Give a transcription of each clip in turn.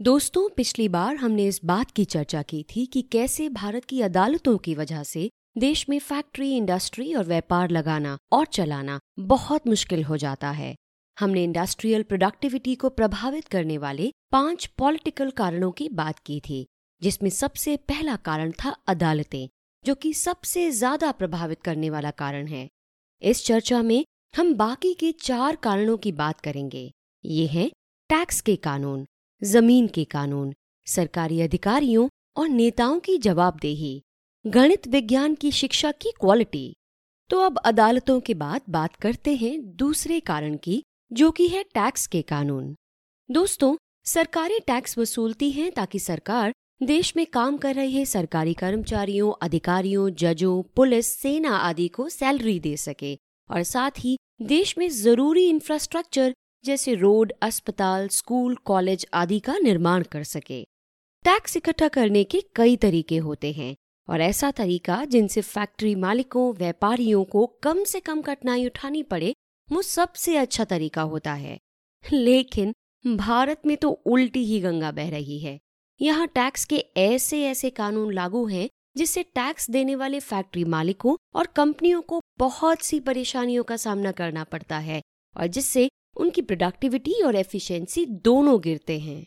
दोस्तों, पिछली बार हमने इस बात की चर्चा की थी कि कैसे भारत की अदालतों की वजह से देश में फैक्ट्री, इंडस्ट्री और व्यापार लगाना और चलाना बहुत मुश्किल हो जाता है। हमने इंडस्ट्रियल प्रोडक्टिविटी को प्रभावित करने वाले पाँच पॉलिटिकल कारणों की बात की थी, जिसमें सबसे पहला कारण था अदालतें, जो कि सबसे ज़्यादा प्रभावित करने वाला कारण है। इस चर्चा में हम बाकी के चार कारणों की बात करेंगे। ये हैं टैक्स के कानून ज़मीन के कानून, सरकारी अधिकारियों और नेताओं की जवाबदेही, गणित विज्ञान की शिक्षा की क्वालिटी तो अब अदालतों के बाद बात करते हैं दूसरे कारण की, जो कि है टैक्स के कानून। दोस्तों, सरकारें टैक्स वसूलती हैं ताकि सरकार देश में काम कर रहे सरकारी कर्मचारियों, अधिकारियों, जजों, पुलिस, सेना आदि को सैलरी दे सके और साथ ही देश में ज़रूरी इंफ्रास्ट्रक्चर जैसे रोड, अस्पताल, स्कूल, कॉलेज आदि का निर्माण कर सके। टैक्स इकट्ठा करने के कई तरीके होते हैं और ऐसा तरीका जिनसे फैक्ट्री मालिकों, व्यापारियों को कम से कम कठिनाई उठानी पड़े, वो सबसे अच्छा तरीका होता है। लेकिन भारत में तो उल्टी ही गंगा बह रही है। यहाँ टैक्स के ऐसे ऐसे कानून लागू हैं जिससे टैक्स देने वाले फैक्ट्री मालिकों और कंपनियों को बहुत सी परेशानियों का सामना करना पड़ता है और जिससे उनकी प्रोडक्टिविटी और एफिशिएंसी दोनों गिरते हैं।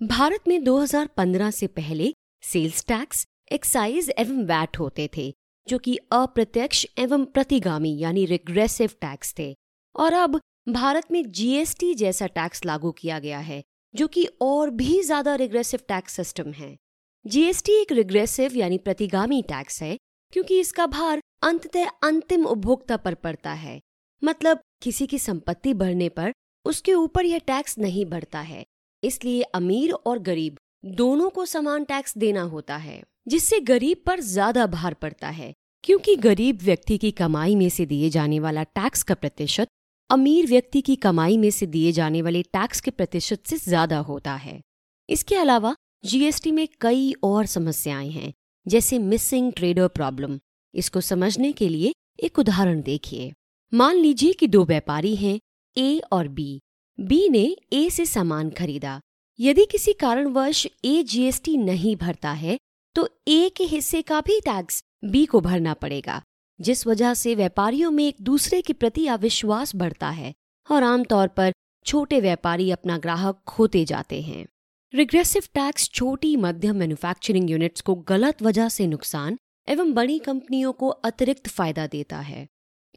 भारत में 2015 से पहले सेल्स टैक्स एक्साइज एवं वैट होते थे, जो कि अप्रत्यक्ष एवं प्रतिगामी यानी रिग्रेसिव टैक्स थे। और अब भारत में जीएसटी जैसा टैक्स लागू किया गया है, जो कि और भी ज़्यादा रिग्रेसिव टैक्स सिस्टम है। जीएसटी एक रिग्रेसिव यानी प्रतिगामी टैक्स है, क्योंकि इसका भार अंततः अंतिम उपभोक्ता पर पड़ता है। मतलब किसी की संपत्ति बढ़ने पर उसके ऊपर यह टैक्स नहीं बढ़ता है। इसलिए अमीर और गरीब दोनों को समान टैक्स देना होता है, जिससे गरीब पर ज़्यादा भार पड़ता है, क्योंकि गरीब व्यक्ति की कमाई में से दिए जाने वाला टैक्स का प्रतिशत अमीर व्यक्ति की कमाई में से दिए जाने वाले टैक्स के प्रतिशत से ज़्यादा होता है। इसके अलावा जीएसटी में कई और समस्याएँ हैं, जैसे मिसिंग ट्रेडर प्रॉब्लम। इसको समझने के लिए एक उदाहरण देखिए। मान लीजिए कि दो व्यापारी हैं, ए और बी। बी ने ए से सामान खरीदा। यदि किसी कारणवश ए जीएसटी नहीं भरता है तो ए के हिस्से का भी टैक्स बी को भरना पड़ेगा, जिस वजह से व्यापारियों में एक दूसरे के प्रति अविश्वास बढ़ता है और आमतौर पर छोटे व्यापारी अपना ग्राहक खोते जाते हैं। रिग्रेसिव टैक्स छोटी मध्यम मैन्युफैक्चरिंग यूनिट्स को गलत वजह से नुकसान एवं बड़ी कंपनियों को अतिरिक्त फ़ायदा देता है।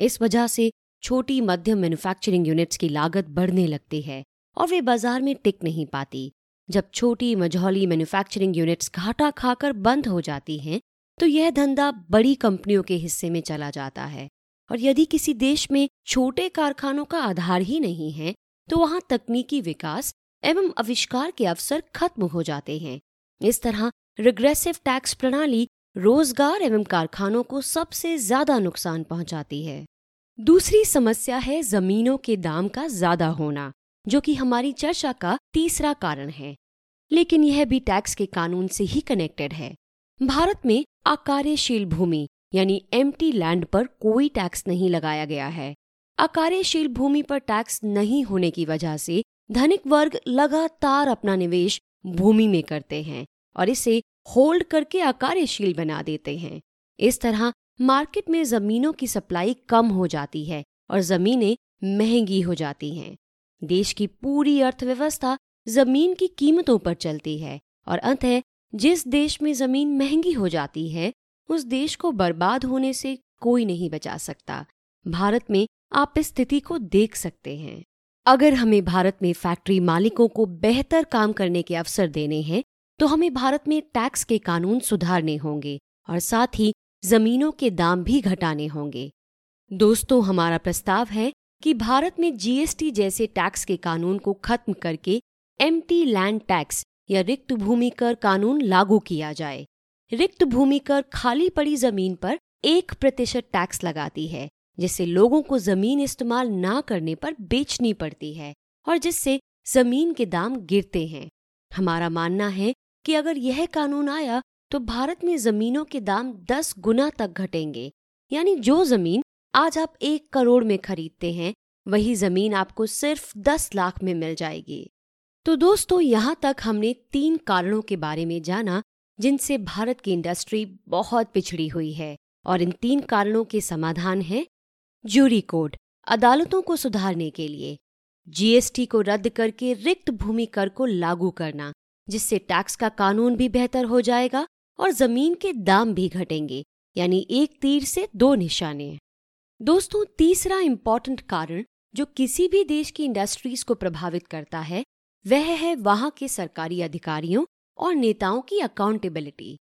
इस वजह से छोटी मध्यम मैन्युफैक्चरिंग यूनिट्स की लागत बढ़ने लगती है और वे बाज़ार में टिक नहीं पाती। जब छोटी मझौली मैन्युफैक्चरिंग यूनिट्स घाटा खाकर बंद हो जाती हैं तो यह धंधा बड़ी कंपनियों के हिस्से में चला जाता है। और यदि किसी देश में छोटे कारखानों का आधार ही नहीं है तो वहाँ तकनीकी विकास एवं आविष्कार के अवसर खत्म हो जाते हैं। इस तरह रिग्रेसिव टैक्स प्रणाली रोज़गार एवं कारखानों को सबसे ज़्यादा नुकसान पहुंचाती है। दूसरी समस्या है जमीनों के दाम का ज़्यादा होना, जो कि हमारी चर्चा का तीसरा कारण है। लेकिन यह भी टैक्स के कानून से ही कनेक्टेड है। भारत में आकार्यशील भूमि, यानी एम्प्टी लैंड पर कोई टैक्स नहीं लगाया गया है। आकार्यशील भूमि पर टैक्स नहीं होने की वजह से धनिक वर्ग लगातार अपना निवेश भूमि में करते हैं और इसे होल्ड करके आकार्यशील बना देते हैं। इस तरह मार्केट में जमीनों की सप्लाई कम हो जाती है और जमीनें महँगी हो जाती हैं। देश की पूरी अर्थव्यवस्था ज़मीन की कीमतों पर चलती है और अंतः जिस देश में ज़मीन महँगी हो जाती है, उस देश को बर्बाद होने से कोई नहीं बचा सकता। भारत में आप इस स्थिति को देख सकते हैं। अगर हमें भारत में फैक्ट्री मालिकों को बेहतर काम करने के अवसर देने हैं तो हमें भारत में टैक्स के कानून सुधारने होंगे और साथ ही जमीनों के दाम भी घटाने होंगे। दोस्तों, हमारा प्रस्ताव है कि भारत में जीएसटी जैसे टैक्स के कानून को खत्म करके एम्प्टी लैंड टैक्स या रिक्त भूमि कर कानून लागू किया जाए। रिक्त भूमि कर खाली पड़ी ज़मीन पर एक प्रतिशत टैक्स लगाती है, जिससे लोगों को ज़मीन इस्तेमाल ना करने पर बेचनी पड़ती है और जिससे ज़मीन के दाम गिरते हैं। हमारा मानना है कि अगर यह कानून आया तो भारत में जमीनों के दाम दस गुना तक घटेंगे। यानी जो ज़मीन आज आप एक करोड़ में खरीदते हैं, वही ज़मीन आपको सिर्फ़ दस लाख में मिल जाएगी। तो दोस्तों, यहाँ तक हमने तीन कारणों के बारे में जाना, जिनसे भारत की इंडस्ट्री बहुत पिछड़ी हुई है। और इन तीन कारणों के समाधान है जूरी कोड, अदालतों को सुधारने के लिए जीएसटी को रद्द करके रिक्त भूमि कर को लागू करना, जिससे टैक्स का कानून भी बेहतर हो जाएगा और ज़मीन के दाम भी घटेंगे, यानी एक तीर से दो निशाने। दोस्तों, तीसरा इंपॉर्टेंट कारण जो किसी भी देश की इंडस्ट्रीज़ को प्रभावित करता है, वह है वहाँ के सरकारी अधिकारियों और नेताओं की अकाउंटेबिलिटी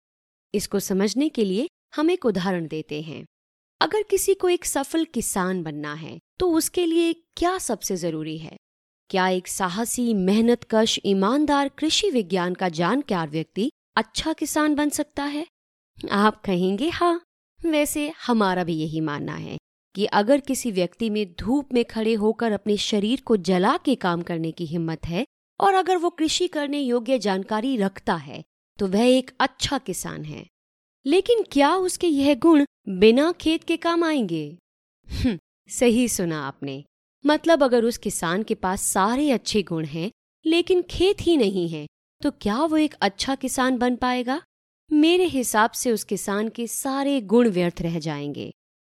इसको समझने के लिए हम एक उदाहरण देते हैं। अगर किसी को एक सफल किसान बनना है तो उसके लिए क्या सबसे ज़रूरी है? क्या एक साहसी, मेहनतकश, ईमानदार कृषि विज्ञान का जानकार व्यक्ति अच्छा किसान बन सकता है? आप कहेंगे हाँ वैसे हमारा भी यही मानना है कि अगर किसी व्यक्ति में धूप में खड़े होकर अपने शरीर को जला के काम करने की हिम्मत है और अगर वो कृषि करने योग्य जानकारी रखता है तो वह एक अच्छा किसान है। लेकिन क्या उसके यह गुण बिना खेत के काम आएँगे? हम्म, सही सुना आपने। मतलब अगर उस किसान के पास सारे अच्छे गुण हैं लेकिन खेत ही नहीं है तो क्या वो एक अच्छा किसान बन पाएगा? मेरे हिसाब से उस किसान के सारे गुण व्यर्थ रह जाएँगे।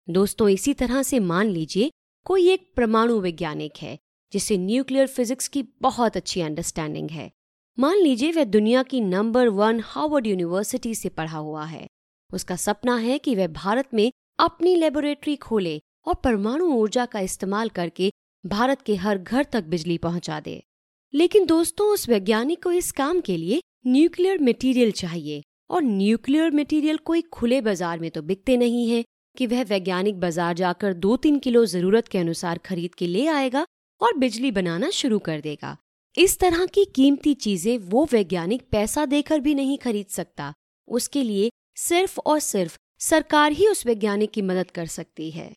दोस्तों, इसी तरह से मान लीजिए, कोई एक परमाणु वैज्ञानिक है, जिसे न्यूक्लियर फिजिक्स की बहुत अच्छी अंडरस्टैंडिंग है। मान लीजिए, वह दुनिया की नंबर वन हार्वर्ड यूनिवर्सिटी से पढ़ा हुआ है। उसका सपना है कि वह भारत में अपनी लेबोरेटरी खोले और परमाणु ऊर्जा का इस्तेमाल करके भारत के हर घर तक बिजली पहुँचा दे। लेकिन दोस्तों, उस वैज्ञानिक को इस काम के लिए न्यूक्लियर मटेरियल चाहिए। और न्यूक्लियर मटेरियल कोई खुले बाज़ार में तो बिकते नहीं है कि वह वैज्ञानिक बाज़ार जाकर दो तीन किलो ज़रूरत के अनुसार खरीद के ले आएगा और बिजली बनाना शुरू कर देगा। इस तरह की कीमती चीज़ें वो वैज्ञानिक पैसा देकर भी नहीं खरीद सकता। उसके लिए सिर्फ़ और सिर्फ़ सरकार ही उस वैज्ञानिक की मदद कर सकती है।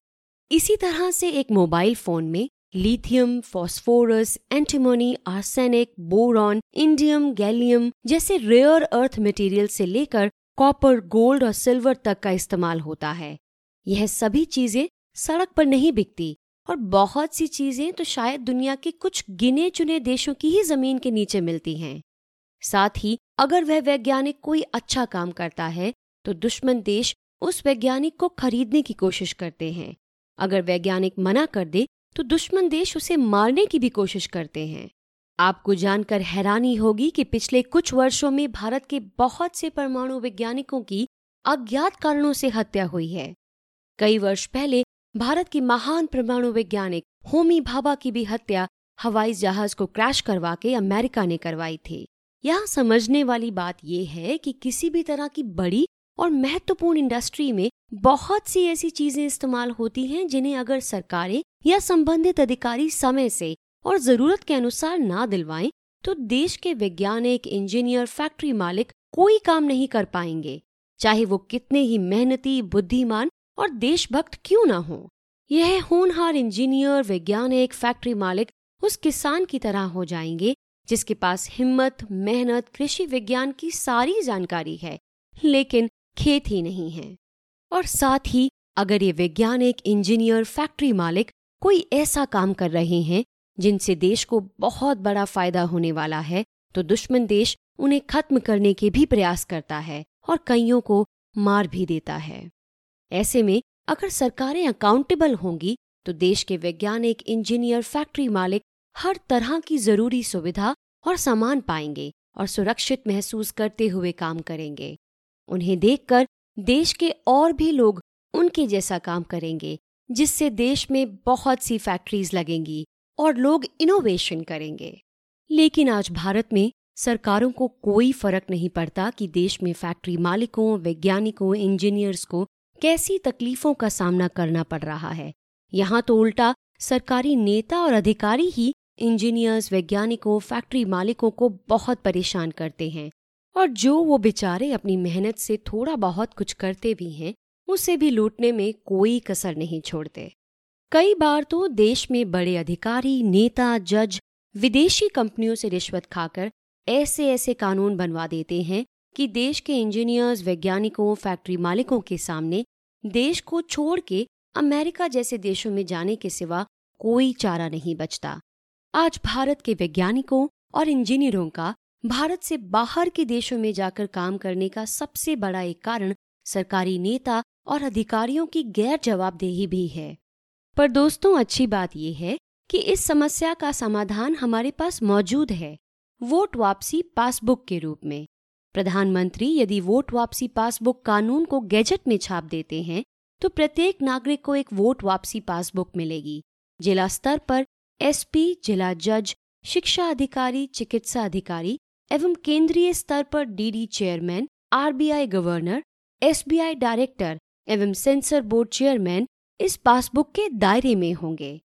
इसी तरह से एक मोबाइल फ़ोन में lithium phosphorus antimony arsenic boron indium gallium जैसे रेयर अर्थ मटेरियल से लेकर कॉपर गोल्ड और सिल्वर तक का इस्तेमाल होता है। यह सभी चीज़ें सड़क पर नहीं बिकती और बहुत सी चीज़ें तो शायद दुनिया के कुछ गिने चुने देशों की ही ज़मीन के नीचे मिलती हैं। साथ ही अगर वह वैज्ञानिक कोई अच्छा काम करता है तो दुश्मन देश उस वैज्ञानिक को खरीदने की कोशिश करते हैं। अगर वैज्ञानिक मना कर दे तो दुश्मन देश उसे मारने की भी कोशिश करते हैं। आपको जानकर हैरानी होगी कि पिछले कुछ वर्षों में भारत के बहुत से परमाणु वैज्ञानिकों की अज्ञात कारणों से हत्या हुई है। कई वर्ष पहले भारत की महान परमाणु वैज्ञानिक होमी भाभा की भी हत्या हवाई जहाज़ को क्रैश करवा के अमेरिका ने करवाई थी। यहाँ समझने वाली बात यह है कि किसी भी तरह की बड़ी और महत्वपूर्ण इंडस्ट्री में बहुत सी ऐसी चीज़ें इस्तेमाल होती हैं जिन्हें अगर सरकारें या संबंधित अधिकारी समय से और ज़रूरत के अनुसार ना दिलवाएँ तो देश के वैज्ञानिक, इंजीनियर, फैक्ट्री मालिक कोई काम नहीं कर पाएँगे, चाहे वो कितने ही मेहनती, बुद्धिमान और देशभक्त क्यों ना हो। यह होनहार इंजीनियर, वैज्ञानिक, फैक्ट्री मालिक उस किसान की तरह हो जाएँगे, जिसके पास हिम्मत, मेहनत, कृषि विज्ञान की सारी जानकारी है। लेकिन खेत ही नहीं है। और साथ ही, अगर ये वैज्ञानिक, इंजीनियर, फैक्ट्री मालिक कोई ऐसा काम कर रहे हैं, जिनसे देश को बहुत बड़ा फ़ायदा होने वाला है तो दुश्मन देश उन्हें खत्म करने के भी प्रयास करता है और कईयों को मार भी देता है। ऐसे में, अगर सरकारें अकाउंटेबल होंगी तो देश के वैज्ञानिक, इंजीनियर, फैक्ट्री मालिक हर तरह की ज़रूरी सुविधा और सामान पाएँगे और सुरक्षित महसूस करते हुए काम करेंगे। उन्हें देखकर देश के और भी लोग उनके जैसा काम करेंगे, जिससे देश में बहुत सी फैक्ट्रीज लगेंगी और लोग इनोवेशन करेंगे। लेकिन आज भारत में सरकारों को कोई फ़र्क नहीं पड़ता कि देश में फैक्ट्री मालिकों, वैज्ञानिकों इंजीनियर्स को कैसी तकलीफों का सामना करना पड़ रहा है। यहाँ तो उल्टा सरकारी नेता और अधिकारी ही इंजीनियर्स वैज्ञानिकों फैक्ट्री मालिकों को बहुत परेशान करते हैं। और जो वो बेचारे अपनी मेहनत से थोड़ा बहुत कुछ करते भी हैं, उसे भी लूटने में कोई कसर नहीं छोड़ते। कई बार तो देश में बड़े अधिकारी, नेता, जज, विदेशी कंपनियों से रिश्वत खाकर ऐसे ऐसे कानून बनवा देते हैं कि देश के इंजीनियर्स, वैज्ञानिकों, फैक्ट्री मालिकों के सामने देश को छोड़ के अमेरिका जैसे देशों में जाने के सिवा कोई चारा नहीं बचता। आज भारत के वैज्ञानिकों और इंजीनियरों का भारत से बाहर के देशों में जाकर काम करने का सबसे बड़ा एक कारण सरकारी नेता और अधिकारियों की गैर जवाबदेही भी है। पर दोस्तों, अच्छी बात यह है कि इस समस्या का समाधान हमारे पास मौजूद है, वोट वापसी पासबुक के रूप में। प्रधानमंत्री यदि वोट वापसी पासबुक कानून को गैजेट में छाप देते हैं तो प्रत्येक नागरिक को एक वोट वापसी पासबुक मिलेगी। जिला स्तर पर एसपी, जिला जज, शिक्षा अधिकारी, चिकित्सा अधिकारी एवं केंद्रीय स्तर पर DD chairman RBI governor SBI director एवं सेंसर बोर्ड चेयरमैन इस पासबुक के दायरे में होंगे।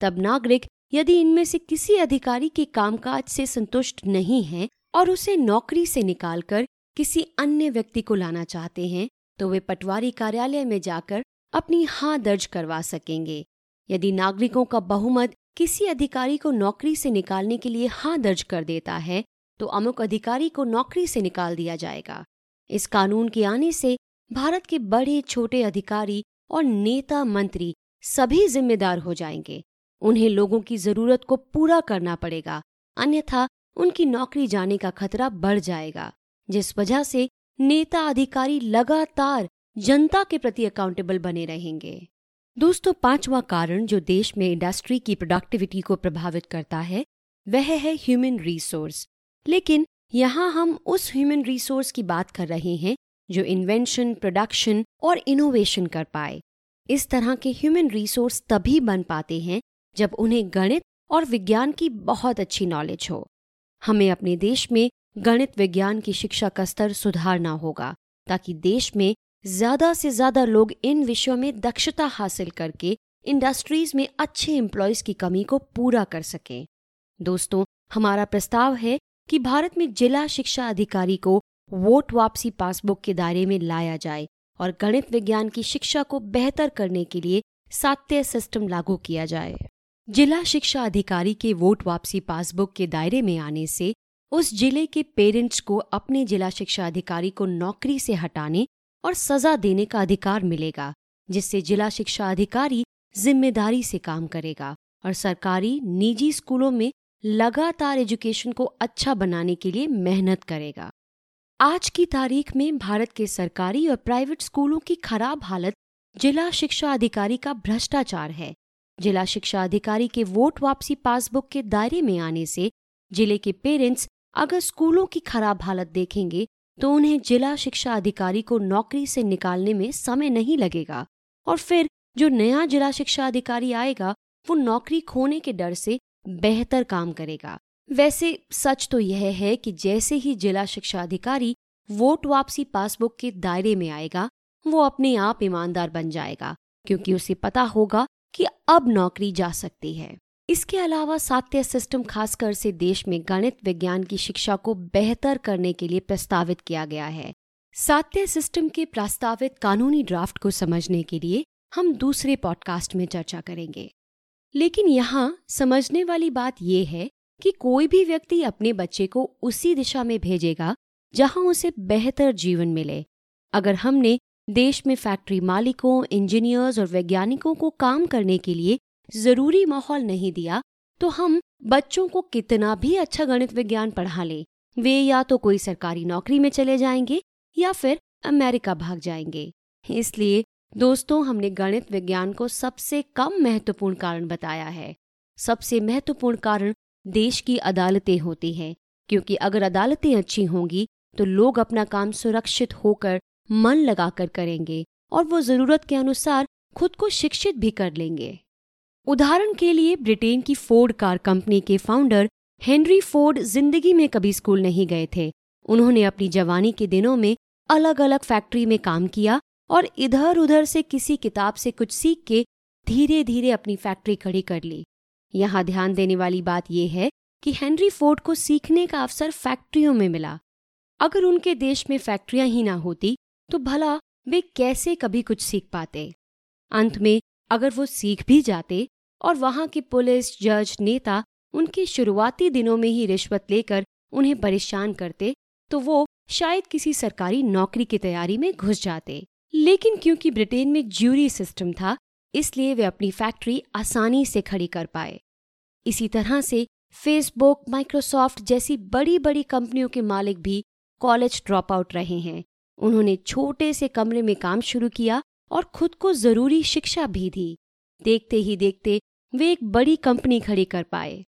तब नागरिक यदि इनमें से किसी अधिकारी के कामकाज से संतुष्ट नहीं है और उसे नौकरी से निकालकर किसी अन्य व्यक्ति को लाना चाहते हैं तो वे पटवारी कार्यालय में जाकर अपनी हाँ दर्ज करवा सकेंगे। यदि नागरिकों का बहुमत किसी अधिकारी को नौकरी से निकालने के लिए हाँ दर्ज कर देता है तो अमुक अधिकारी को नौकरी से निकाल दिया जाएगा। इस कानून के आने से भारत के बड़े, छोटे अधिकारी और नेता मंत्री सभी जिम्मेदार हो जाएँगे। उन्हें लोगों की ज़रूरत को पूरा करना पड़ेगा, अन्यथा उनकी नौकरी जाने का खतरा बढ़ जाएगा, जिस वजह से नेता अधिकारी लगातार जनता के प्रति अकाउंटेबल बने रहेंगे। दोस्तों, पांचवा कारण जो देश में इंडस्ट्री की प्रोडक्टिविटी को प्रभावित करता है, वह है ह्यूमन रिसोर्स लेकिन यहाँ हम उस ह्यूमन रिसोर्स की बात कर रहे हैं जो इन्वेंशन प्रोडक्शन और इनोवेशन कर पाए। इस तरह के ह्यूमन रिसोर्स तभी बन पाते हैं जब उन्हें गणित और विज्ञान की बहुत अच्छी नॉलेज हो। हमें अपने देश में गणित विज्ञान की शिक्षा का स्तर सुधारना होगा ताकि देश में ज़्यादा से ज़्यादा लोग इन विषयों में दक्षता हासिल करके इंडस्ट्रीज़ में अच्छे एम्प्लॉयज़ की कमी को पूरा कर सकें। दोस्तों, हमारा प्रस्ताव है कि भारत में जिला शिक्षा अधिकारी को वोट वापसी पासबुक के दायरे में लाया जाए और गणित विज्ञान की शिक्षा को बेहतर करने के लिए सात्य सिस्टम लागू किया जाए। जिला शिक्षा अधिकारी के वोट वापसी पासबुक के दायरे में आने से उस ज़िले के पेरेंट्स को अपने जिला शिक्षा अधिकारी को नौकरी से हटाने और सजा देने का अधिकार मिलेगा, जिससे जिला शिक्षा अधिकारी ज़िम्मेदारी से काम करेगा और सरकारी, निजी स्कूलों में लगातार एजुकेशन को अच्छा बनाने के लिए मेहनत करेगा। आज की तारीख में भारत के सरकारी और प्राइवेट स्कूलों की खराब हालत जिला शिक्षा अधिकारी का भ्रष्टाचार है। जिला शिक्षा अधिकारी के वोट वापसी पासबुक के दायरे में आने से ज़िले के पेरेंट्स अगर स्कूलों की खराब हालत देखेंगे तो उन्हें जिला शिक्षा अधिकारी को नौकरी से निकालने में समय नहीं लगेगा। और फिर जो नया जिला शिक्षा अधिकारी आएगा, वो नौकरी खोने के डर से बेहतर काम करेगा। वैसे, सच तो यह है कि जैसे ही जिला शिक्षा अधिकारी वोट वापसी पासबुक के दायरे में आएगा, वो अपने आप ईमानदार बन जाएगा, क्योंकि उसे पता होगा कि अब नौकरी जा सकती है। इसके अलावा सात्य सिस्टम खासकर से देश में गणित, विज्ञान की शिक्षा को बेहतर करने के लिए प्रस्तावित किया गया है। सात्य सिस्टम के प्रस्तावित कानूनी ड्राफ्ट को समझने के लिए हम दूसरे पॉडकास्ट में चर्चा करेंगे। लेकिन यहाँ समझने वाली बात यह है कि कोई भी व्यक्ति अपने बच्चे को उसी दिशा में भेजेगा, जहाँ उसे बेहतर जीवन मिले। अगर हमने देश में फैक्ट्री मालिकों, इंजीनियर्स और वैज्ञानिकों को काम करने के लिए ज़रूरी माहौल नहीं दिया तो हम बच्चों को कितना भी अच्छा गणित विज्ञान पढ़ा लें। वे या तो कोई सरकारी नौकरी में चले जाएँगे या फिर अमेरिका भाग जाएँगे। इसलिए दोस्तों, हमने गणित विज्ञान को सबसे कम महत्वपूर्ण कारण बताया है। सबसे महत्वपूर्ण कारण देश की अदालतें होती हैं, क्योंकि अगर अदालतें अच्छी होंगी तो लोग अपना काम सुरक्षित होकर मन लगाकर करेंगे और वो ज़रूरत के अनुसार खुद को शिक्षित भी कर लेंगे। उदाहरण के लिए, ब्रिटेन की फोर्ड कार कंपनी के फाउंडर हेनरी फोर्ड ज़िंदगी में कभी स्कूल नहीं गए थे। उन्होंने अपनी जवानी के दिनों में अलग अलग फैक्ट्री में काम किया और इधर उधर से किसी किताब से कुछ सीख के धीरे धीरे अपनी फैक्ट्री खड़ी कर ली। यहाँ ध्यान देने वाली बात यह है कि हेनरी फोर्ड को सीखने का अवसर फैक्ट्रियों में मिला। अगर उनके देश में फैक्ट्रियाँ ही ना होती तो भला वे कैसे कभी कुछ सीख पाते? अंत में, अगर वो सीख भी जाते और वहाँ के पुलिस, जज, नेता उनके शुरुआती दिनों में ही रिश्वत लेकर उन्हें परेशान करते तो वो शायद किसी सरकारी नौकरी की तैयारी में घुस जाते। लेकिन क्योंकि ब्रिटेन में ज्यूरी सिस्टम था, इसलिए वे अपनी फैक्ट्री आसानी से खड़ी कर पाए। इसी तरह से फेसबुक, माइक्रोसॉफ्ट जैसी बड़ी बड़ी कंपनियों के मालिक भी कॉलेज ड्रॉप आउट रहे हैं। उन्होंने छोटे से कमरे में काम शुरू किया और खुद को ज़रूरी शिक्षा भी दी। देखते ही देखते वे एक बड़ी कंपनी खड़ी कर पाए।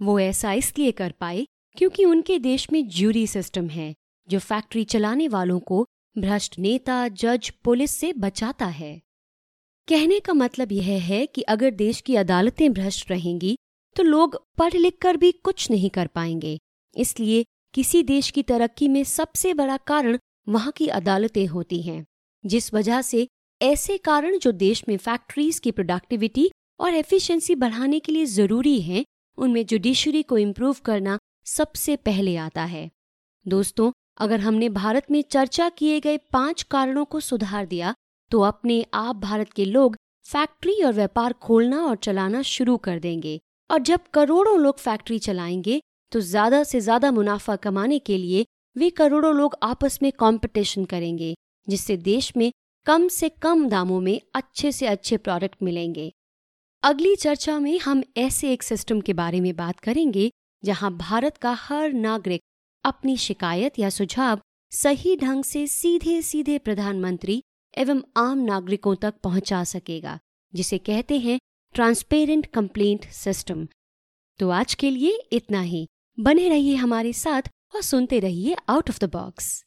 वो ऐसा इसलिए कर पाए क्योंकि उनके देश में ज्यूरी सिस्टम है, जो फैक्ट्री चलाने वालों को भ्रष्ट नेता जज पुलिस से बचाता है। कहने का मतलब यह है कि अगर देश की अदालतें भ्रष्ट रहेंगी तो लोग पढ़ लिख कर भी कुछ नहीं कर पाएँगे। इसलिए किसी देश की तरक्की में सबसे बड़ा कारण वहाँ की अदालतें होती हैं, जिस वजह से ऐसे कारण जो देश में फैक्ट्रीज की प्रोडक्टिविटी और एफिशिएंसी बढ़ाने के लिए ज़रूरी हैं, उनमें जुडिशरी को इम्प्रूव करना सबसे पहले आता है। दोस्तों अगर हमने भारत में चर्चा किए गए पाँच कारणों को सुधार दिया तो अपने आप भारत के लोग फैक्ट्री और व्यापार खोलना और चलाना शुरू कर देंगे। और जब करोड़ों लोग फैक्ट्री चलाएँगे तो ज़्यादा से ज़्यादा मुनाफा कमाने के लिए वे करोड़ों लोग आपस में कंपटीशन करेंगे, जिससे देश में कम से कम दामों में अच्छे से अच्छे प्रोडक्ट मिलेंगे। अगली चर्चा में हम ऐसे एक सिस्टम के बारे में बात करेंगे, जहाँ भारत का हर नागरिक अपनी शिकायत या सुझाव सही ढंग से सीधे सीधे प्रधानमंत्री एवं आम नागरिकों तक पहुँचा सकेगा, जिसे कहते हैं ट्रांसपेरेंट कंप्लेंट सिस्टम। तो आज के लिए इतना ही। बने रहिए हमारे साथ और सुनते रहिए आउट ऑफ़ द बॉक्स।